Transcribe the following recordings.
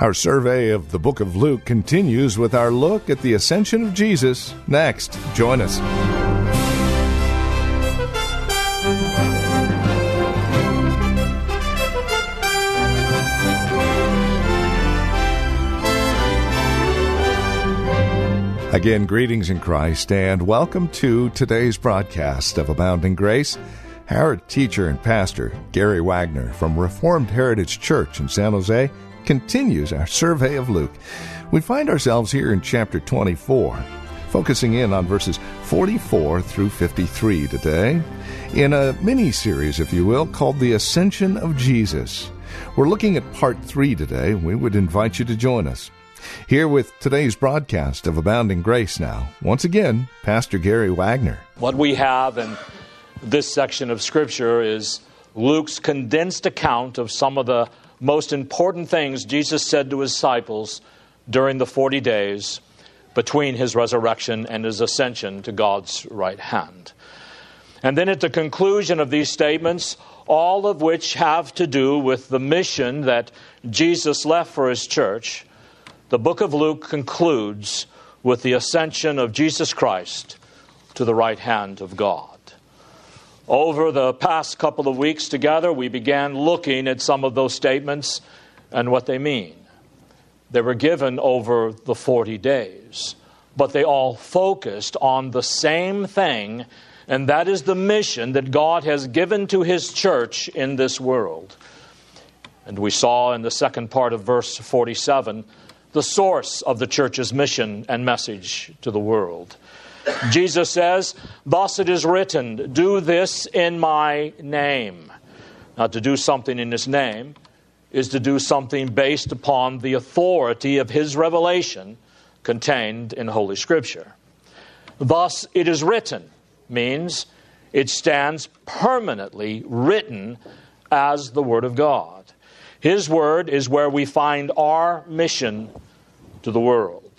Our survey of the book of Luke continues with our look at the ascension of Jesus. Next, join us. Again, greetings in Christ and welcome to today's broadcast of Abounding Grace. Our teacher and pastor, Gary Wagner from Reformed Heritage Church in San Jose, continues our survey of Luke. We find ourselves here in chapter 24, focusing in on verses 44 through 53 today, in a mini series, if you will, called The Ascension of Jesus. We're looking at part three today. We would invite you to join us. Here with today's broadcast of Abounding Grace now, once again, Pastor Gary Wagner. What we have in this section of Scripture is Luke's condensed account of some of the most important things Jesus said to his disciples during the 40 days between his resurrection and his ascension to God's right hand. And then at the conclusion of these statements, all of which have to do with the mission that Jesus left for his church, the book of Luke concludes with the ascension of Jesus Christ to the right hand of God. Over the past couple of weeks together, we began looking at some of those statements and what they mean. They were given over the 40 days, but they all focused on the same thing, and that is the mission that God has given to His church in this world. And we saw in the second part of verse 47 the source of the church's mission and message to the world. Jesus says, Thus it is written, do this in my name. Now, to do something in his name is to do something based upon the authority of his revelation contained in Holy Scripture. Thus it is written means it stands permanently written as the Word of God. His word is where we find our mission to the world.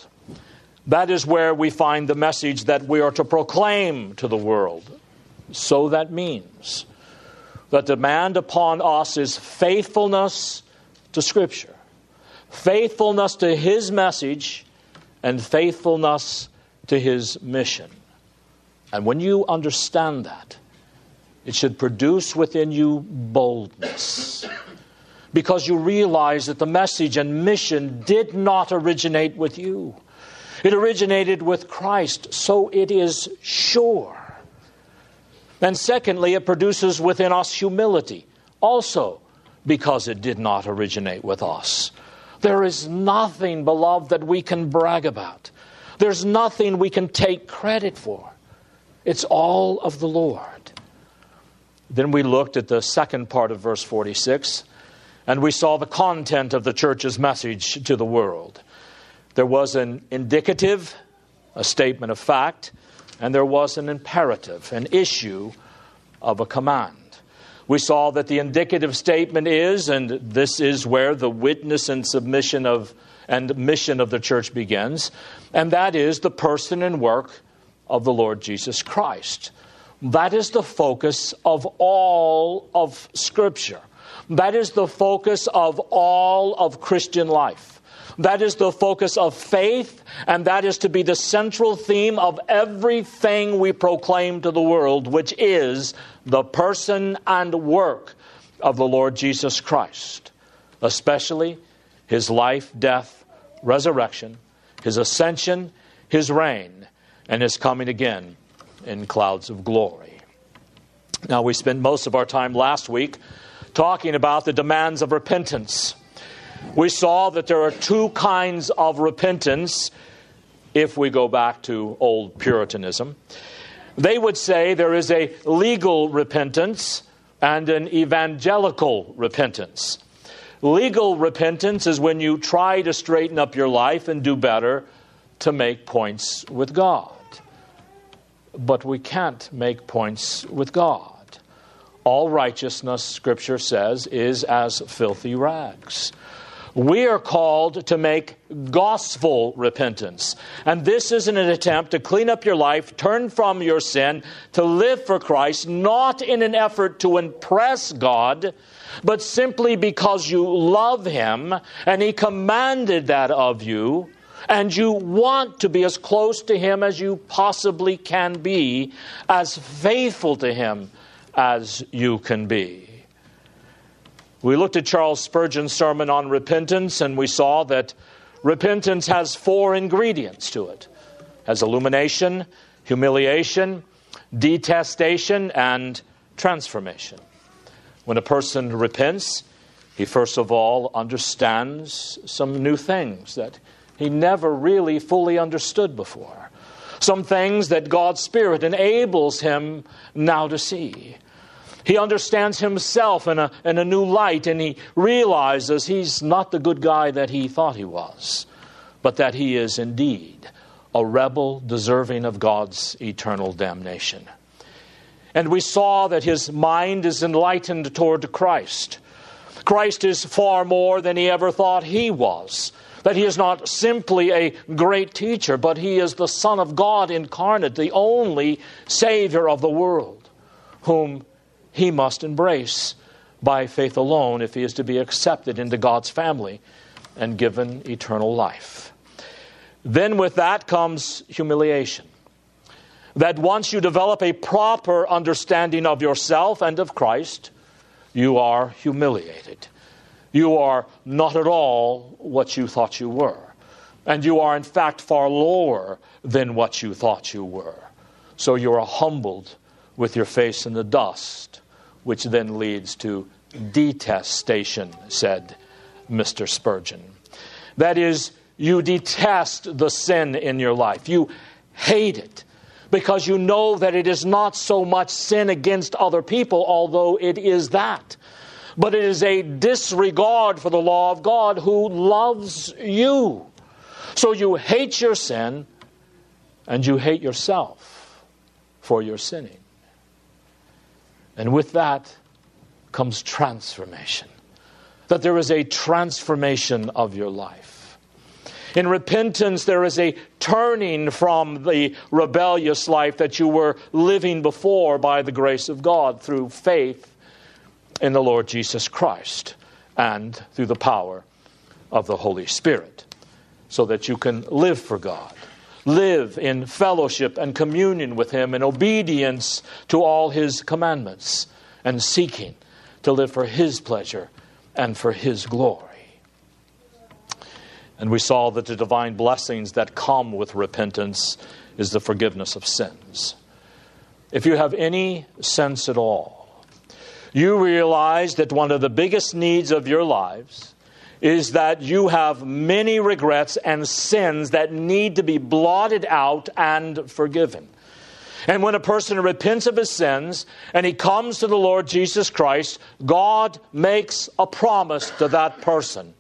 That is where we find the message that we are to proclaim to the world. So that means that the demand upon us is faithfulness to Scripture, faithfulness to His message, and faithfulness to His mission. And when you understand that, it should produce within you boldness because you realize that the message and mission did not originate with you. It originated with Christ, so it is sure. And secondly, it produces within us humility, also because it did not originate with us. There is nothing, beloved, that we can brag about. There's nothing we can take credit for. It's all of the Lord. Then we looked at the second part of verse 46 and we saw the content of the church's message to the world. There was an indicative, a statement of fact, and there was an imperative, an issue of a command. We saw that the indicative statement is, and this is where the witness and submission of and mission of the church begins, and that is the person and work of the Lord Jesus Christ. That is the focus of all of Scripture. That is the focus of all of Christian life. That is the focus of faith, and that is to be the central theme of everything we proclaim to the world, which is the person and work of the Lord Jesus Christ, especially his life, death, resurrection, his ascension, his reign, and his coming again in clouds of glory. Now, we spent most of our time last week talking about the demands of repentance. We saw that there are two kinds of repentance if we go back to old Puritanism. They would say there is a legal repentance and an evangelical repentance. Legal repentance is when you try to straighten up your life and do better to make points with God. But we can't make points with God. All righteousness, Scripture says, is as filthy rags. We are called to make gospel repentance. And this is an attempt to clean up your life, turn from your sin, to live for Christ, not in an effort to impress God, but simply because you love Him and He commanded that of you, and you want to be as close to Him as you possibly can be, as faithful to Him as you can be. We looked at Charles Spurgeon's sermon on repentance, and we saw that repentance has four ingredients to it has illumination, humiliation, detestation, and transformation. When a person repents, he first of all understands some new things that he never really fully understood before. Some things that God's Spirit enables him now to see. He understands himself in a, in a new light and he realizes he's not the good guy that he thought he was, but that he is indeed a rebel deserving of God's eternal damnation. And we saw that his mind is enlightened toward Christ. Christ is far more than he ever thought he was. That he is not simply a great teacher, but he is the Son of God incarnate, the only Savior of the world, whom he must embrace by faith alone if he is to be accepted into God's family and given eternal life. Then, with that comes humiliation. That once you develop a proper understanding of yourself and of Christ, you are humiliated. You are not at all what you thought you were. And you are, in fact, far lower than what you thought you were. So you are humbled with your face in the dust which then leads to detestation, said Mr. Spurgeon. That is, you detest the sin in your life. You hate it because you know that it is not so much sin against other people, although it is that, but it is a disregard for the law of God who loves you. So you hate your sin and you hate yourself for your sinning. And with that comes transformation. That there is a transformation of your life. In repentance, there is a turning from the rebellious life that you were living before by the grace of God through faith in the Lord Jesus Christ and through the power of the Holy Spirit, so that you can live for God live in fellowship and communion with Him in obedience to all His commandments and seeking to live for His pleasure and for His glory. And we saw that the divine blessings that come with repentance is the forgiveness of sins. If you have any sense at all, you realize that one of the biggest needs of your lives is that you have many regrets and sins that need to be blotted out and forgiven. And when a person repents of his sins and he comes to the Lord Jesus Christ, God makes a promise to that person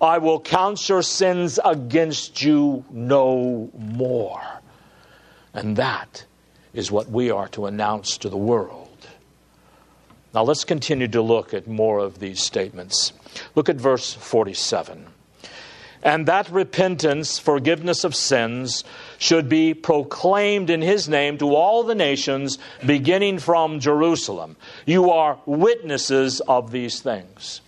I will count your sins against you no more. And that is what we are to announce to the world. Now let's continue to look at more of these statements. Look at verse 47. And that repentance, forgiveness of sins, should be proclaimed in his name to all the nations, beginning from Jerusalem. You are witnesses of these things.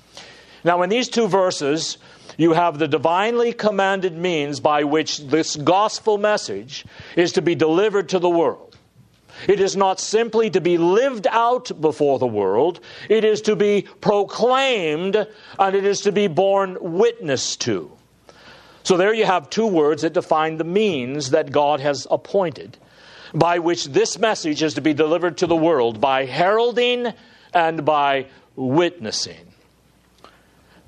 Now, in these two verses, you have the divinely commanded means by which this gospel message is to be delivered to the world. It is not simply to be lived out before the world, it is to be proclaimed and it is to be borne witness to. So there you have two words that define the means that God has appointed by which this message is to be delivered to the world by heralding and by witnessing.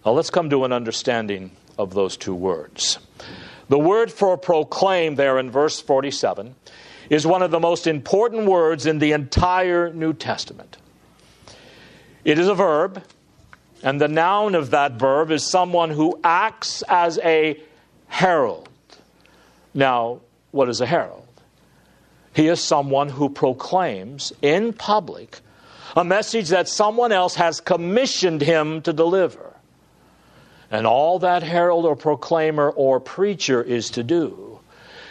Now let's come to an understanding of those two words. The word for proclaim there in verse 47 is one of the most important words in the entire New Testament. It is a verb, And the noun of that verb is someone who acts as a herald. Now, what is a herald? He is someone who proclaims in public a message that someone else has commissioned him to deliver. And all that herald or proclaimer or preacher is to do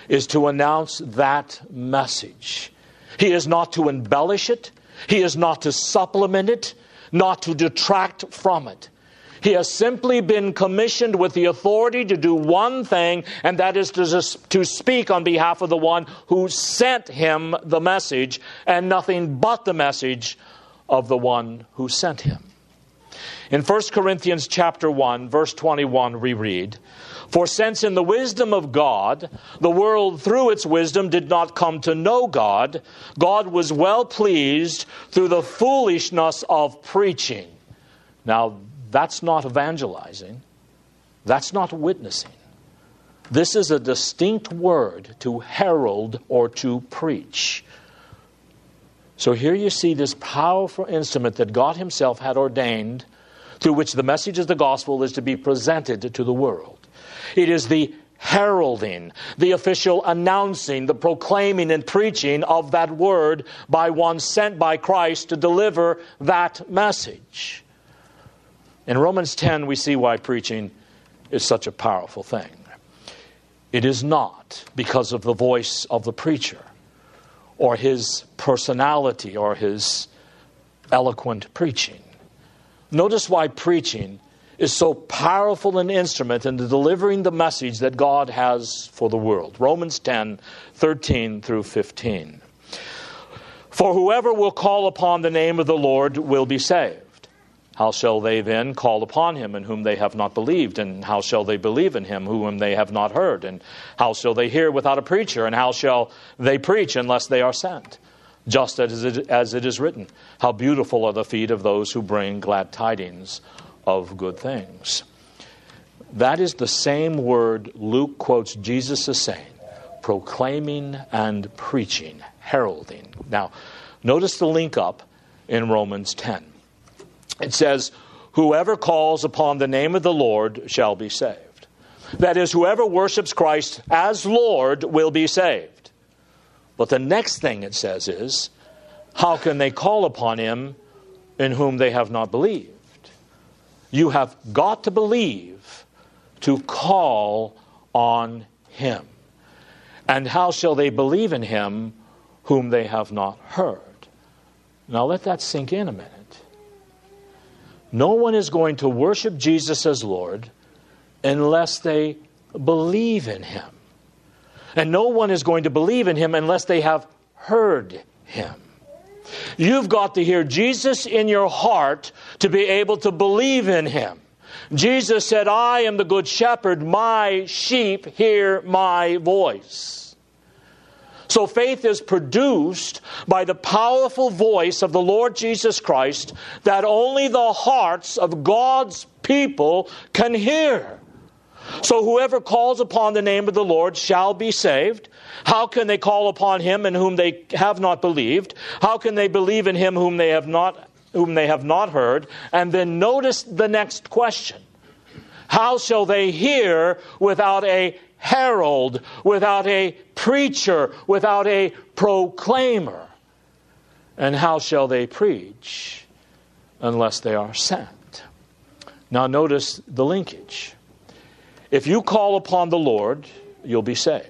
is to announce that message. He is not to embellish it, he is not to supplement it, not to detract from it. He has simply been commissioned with the authority to do one thing, and that is to, to speak on behalf of the one who sent him the message, and nothing but the message of the one who sent him. In 1 Corinthians chapter 1 verse 21 we read, "For since in the wisdom of God the world through its wisdom did not come to know God, God was well pleased through the foolishness of preaching." Now that's not evangelizing. That's not witnessing. This is a distinct word to herald or to preach. So here you see this powerful instrument that God Himself had ordained through which the message of the gospel is to be presented to the world. It is the heralding, the official announcing, the proclaiming and preaching of that word by one sent by Christ to deliver that message. In Romans 10, we see why preaching is such a powerful thing. It is not because of the voice of the preacher or his personality or his eloquent preaching. Notice why preaching is so powerful an instrument in delivering the message that God has for the world. Romans 10 13 through 15. For whoever will call upon the name of the Lord will be saved. How shall they then call upon him in whom they have not believed? And how shall they believe in him whom they have not heard? And how shall they hear without a preacher? And how shall they preach unless they are sent? Just as it, as it is written, How beautiful are the feet of those who bring glad tidings of good things. That is the same word Luke quotes Jesus as saying proclaiming and preaching, heralding. Now, notice the link up in Romans 10. It says, Whoever calls upon the name of the Lord shall be saved. That is, whoever worships Christ as Lord will be saved. But the next thing it says is, How can they call upon him in whom they have not believed? You have got to believe to call on him. And how shall they believe in him whom they have not heard? Now let that sink in a minute. No one is going to worship Jesus as Lord unless they believe in him. And no one is going to believe in him unless they have heard him. You've got to hear Jesus in your heart to be able to believe in him. Jesus said, I am the good shepherd, my sheep hear my voice. So faith is produced by the powerful voice of the Lord Jesus Christ that only the hearts of God's people can hear. So whoever calls upon the name of the Lord shall be saved. How can they call upon him in whom they have not believed? How can they believe in him whom they have not whom they have not heard? And then notice the next question. How shall they hear without a herald, without a preacher, without a proclaimer. And how shall they preach unless they are sent? Now, notice the linkage. If you call upon the Lord, you'll be saved.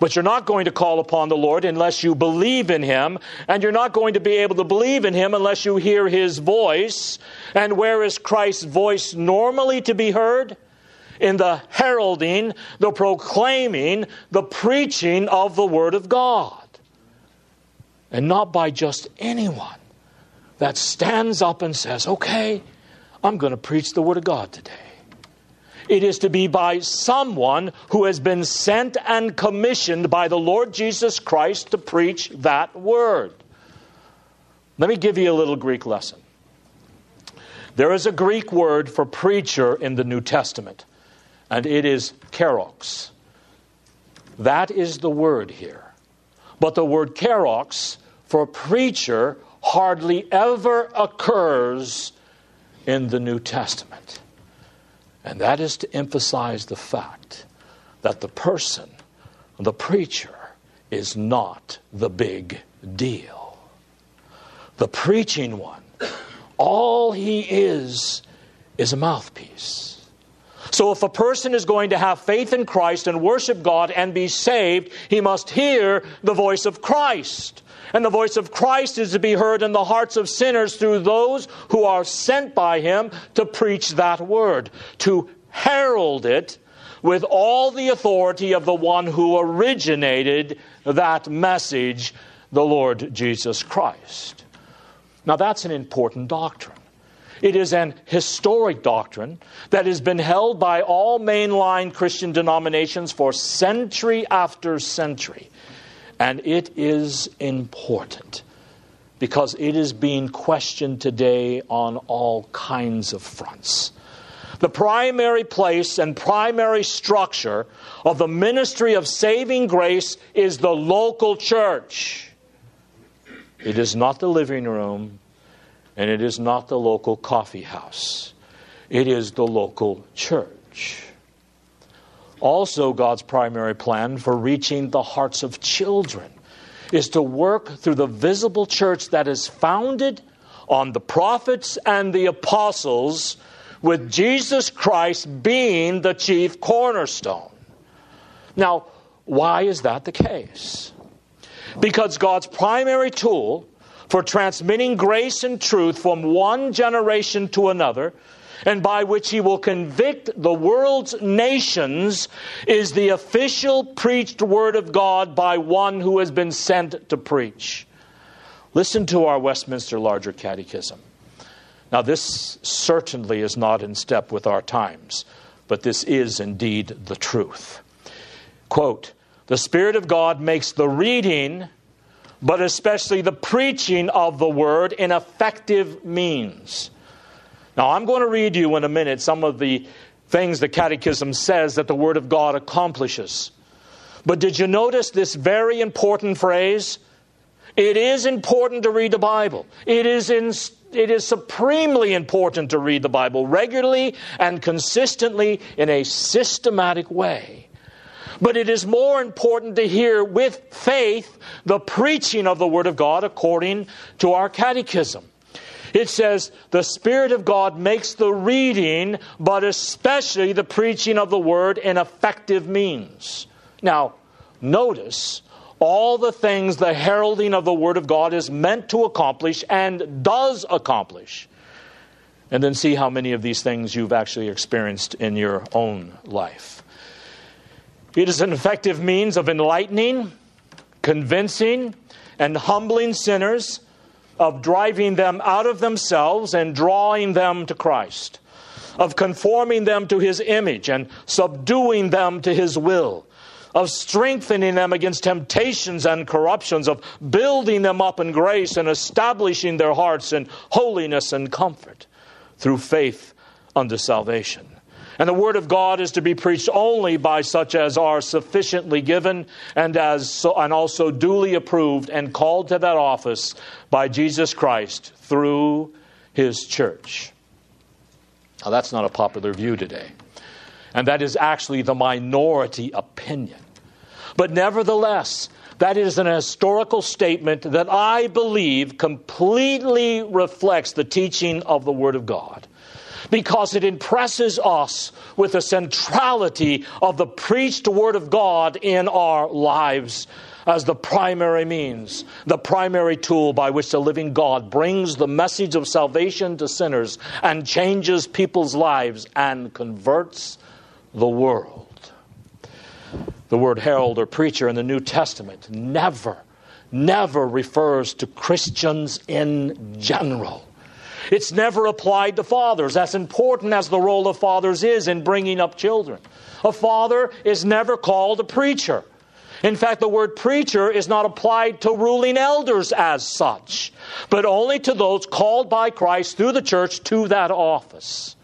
But you're not going to call upon the Lord unless you believe in Him, and you're not going to be able to believe in Him unless you hear His voice. And where is Christ's voice normally to be heard? in the heralding, the proclaiming, the preaching of the Word of God. And not by just anyone that stands up and says, okay, I'm going to preach the Word of God today. It is to be by someone who has been sent and commissioned by the Lord Jesus Christ to preach that Word. Let me give you a little Greek lesson. There is a Greek word for preacher in the New Testament and it is kerux. That is the word here. But the word kerux for preacher hardly ever occurs in the New Testament. And that is to emphasize the fact that the person, the preacher, is not the big deal. The preaching one, all he is, is a mouthpiece. So, if a person is going to have faith in Christ and worship God and be saved, he must hear the voice of Christ. And the voice of Christ is to be heard in the hearts of sinners through those who are sent by him to preach that word, to herald it with all the authority of the one who originated that message, the Lord Jesus Christ. Now, that's an important doctrine. It is an historic doctrine that has been held by all mainline Christian denominations for century after century. And it is important because it is being questioned today on all kinds of fronts. The primary place and primary structure of the ministry of saving grace is the local church. It is not the living room, and it is not the local coffee house. It is the local church. Also, God's primary plan for reaching the hearts of children is to work through the visible church that is founded on the prophets and the apostles, with Jesus Christ being the chief cornerstone. Now, why is that the case? Because God's primary tool for transmitting grace and truth from one generation to another and by which he will convict the world's nations is the official preached word of God by one who has been sent to preach. Listen to our Westminster Larger Catechism. Now, this certainly is not in step with our times, but this is indeed the truth. Quote The Spirit of God makes the reading, but especially the preaching of the word, an effective means now, I'm going to read you in a minute some of the things the Catechism says that the Word of God accomplishes. But did you notice this very important phrase? It is important to read the Bible. It is, in, it is supremely important to read the Bible regularly and consistently in a systematic way. But it is more important to hear with faith the preaching of the Word of God according to our Catechism. It says, the Spirit of God makes the reading, but especially the preaching of the word, an effective means. Now, notice all the things the heralding of the word of God is meant to accomplish and does accomplish. And then see how many of these things you've actually experienced in your own life. It is an effective means of enlightening, convincing, and humbling sinners of driving them out of themselves and drawing them to Christ, of conforming them to His image and subduing them to His will, of strengthening them against temptations and corruptions, of building them up in grace and establishing their hearts in holiness and comfort through faith unto salvation. And the Word of God is to be preached only by such as are sufficiently given and, as, and also duly approved and called to that office by Jesus Christ through His church. Now, that's not a popular view today. And that is actually the minority opinion. But nevertheless, that is an historical statement that I believe completely reflects the teaching of the Word of God because it impresses us with the centrality of the preached Word of God in our lives as the primary means, the primary tool by which the living God brings the message of salvation to sinners and changes people's lives and converts the world. The word herald or preacher in the New Testament never, never refers to Christians in general. It's never applied to fathers, as important as the role of fathers is in bringing up children. A father is never called a preacher. In fact, the word preacher is not applied to ruling elders as such, but only to those called by Christ through the church to that office.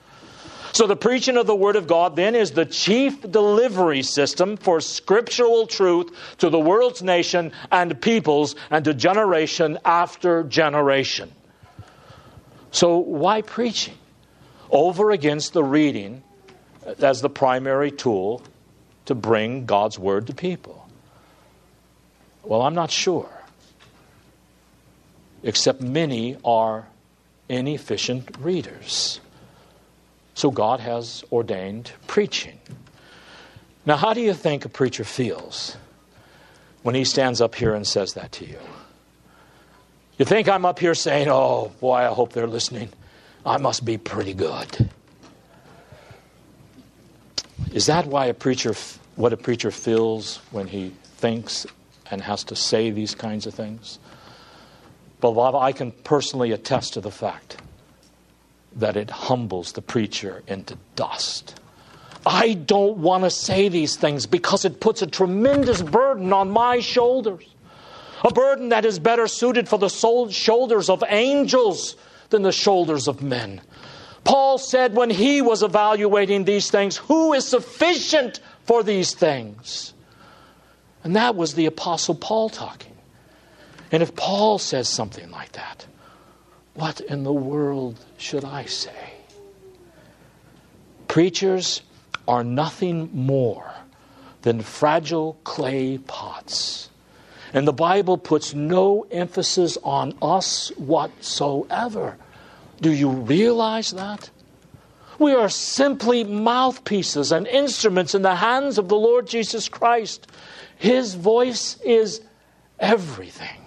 So, the preaching of the Word of God then is the chief delivery system for scriptural truth to the world's nation and peoples and to generation after generation. So, why preaching? over against the reading as the primary tool to bring God's Word to people? Well, I'm not sure. Except many are inefficient readers. So God has ordained preaching. Now, how do you think a preacher feels when he stands up here and says that to you? You think I'm up here saying, oh, boy, I hope they're listening. I must be pretty good. Is that why a preacher, what a preacher feels when he thinks and has to say these kinds of things? But I can personally attest to the fact that it humbles the preacher into dust. I don't want to say these things because it puts a tremendous burden on my shoulders. A burden that is better suited for the shoulders of angels than the shoulders of men. Paul said when he was evaluating these things, Who is sufficient for these things? And that was the Apostle Paul talking. And if Paul says something like that, what in the world should I say? Preachers are nothing more than fragile clay pots. And the Bible puts no emphasis on us whatsoever. Do you realize that? We are simply mouthpieces and instruments in the hands of the Lord Jesus Christ. His voice is everything.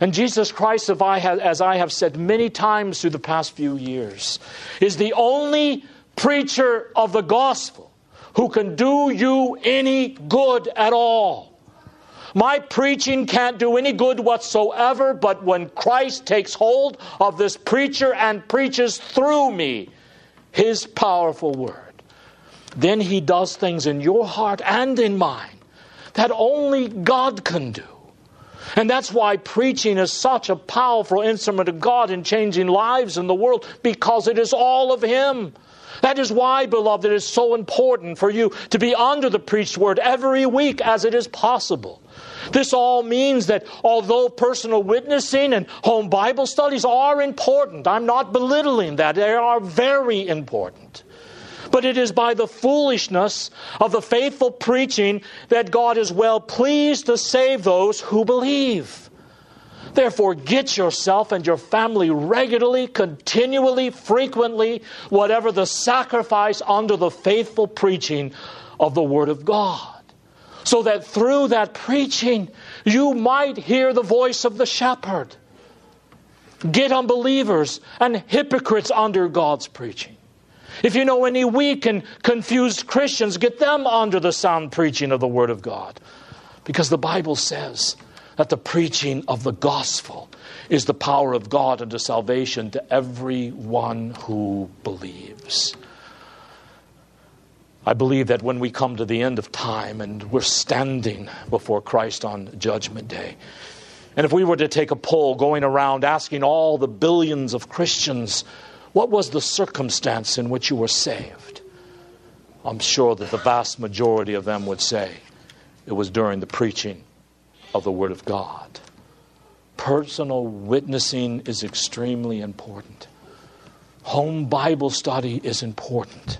And Jesus Christ, as I have said many times through the past few years, is the only preacher of the gospel who can do you any good at all. My preaching can't do any good whatsoever, but when Christ takes hold of this preacher and preaches through me his powerful word, then he does things in your heart and in mine that only God can do. And that's why preaching is such a powerful instrument of God in changing lives in the world, because it is all of Him. That is why, beloved, it is so important for you to be under the preached word every week as it is possible. This all means that although personal witnessing and home Bible studies are important, I'm not belittling that, they are very important but it is by the foolishness of the faithful preaching that God is well pleased to save those who believe. Therefore, get yourself and your family regularly, continually, frequently, whatever the sacrifice under the faithful preaching of the Word of God. So that through that preaching, you might hear the voice of the shepherd. Get unbelievers and hypocrites under God's preaching. If you know any weak and confused Christians, get them under the sound preaching of the Word of God. Because the Bible says that the preaching of the gospel is the power of God unto salvation to everyone who believes. I believe that when we come to the end of time and we're standing before Christ on Judgment Day, and if we were to take a poll going around asking all the billions of Christians what was the circumstance in which you were saved? I'm sure that the vast majority of them would say it was during the preaching of the Word of God. Personal witnessing is extremely important. Home Bible study is important.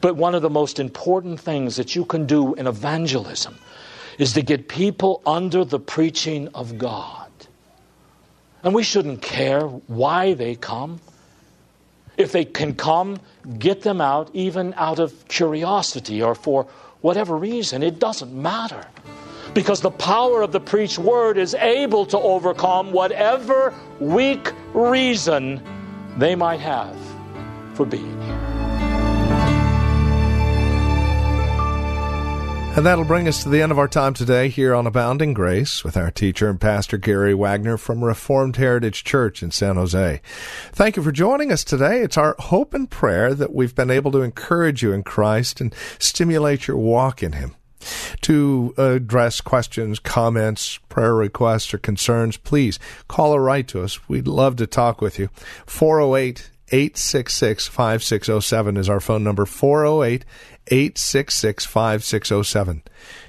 But one of the most important things that you can do in evangelism is to get people under the preaching of God. And we shouldn't care why they come. If they can come, get them out, even out of curiosity or for whatever reason. It doesn't matter. Because the power of the preached word is able to overcome whatever weak reason they might have for being here. And that'll bring us to the end of our time today here on Abounding Grace with our teacher and pastor Gary Wagner from Reformed Heritage Church in San Jose. Thank you for joining us today. It's our hope and prayer that we've been able to encourage you in Christ and stimulate your walk in Him. To address questions, comments, prayer requests, or concerns, please call or write to us. We'd love to talk with you. 408 866 5607 is our phone number 408 866 5607.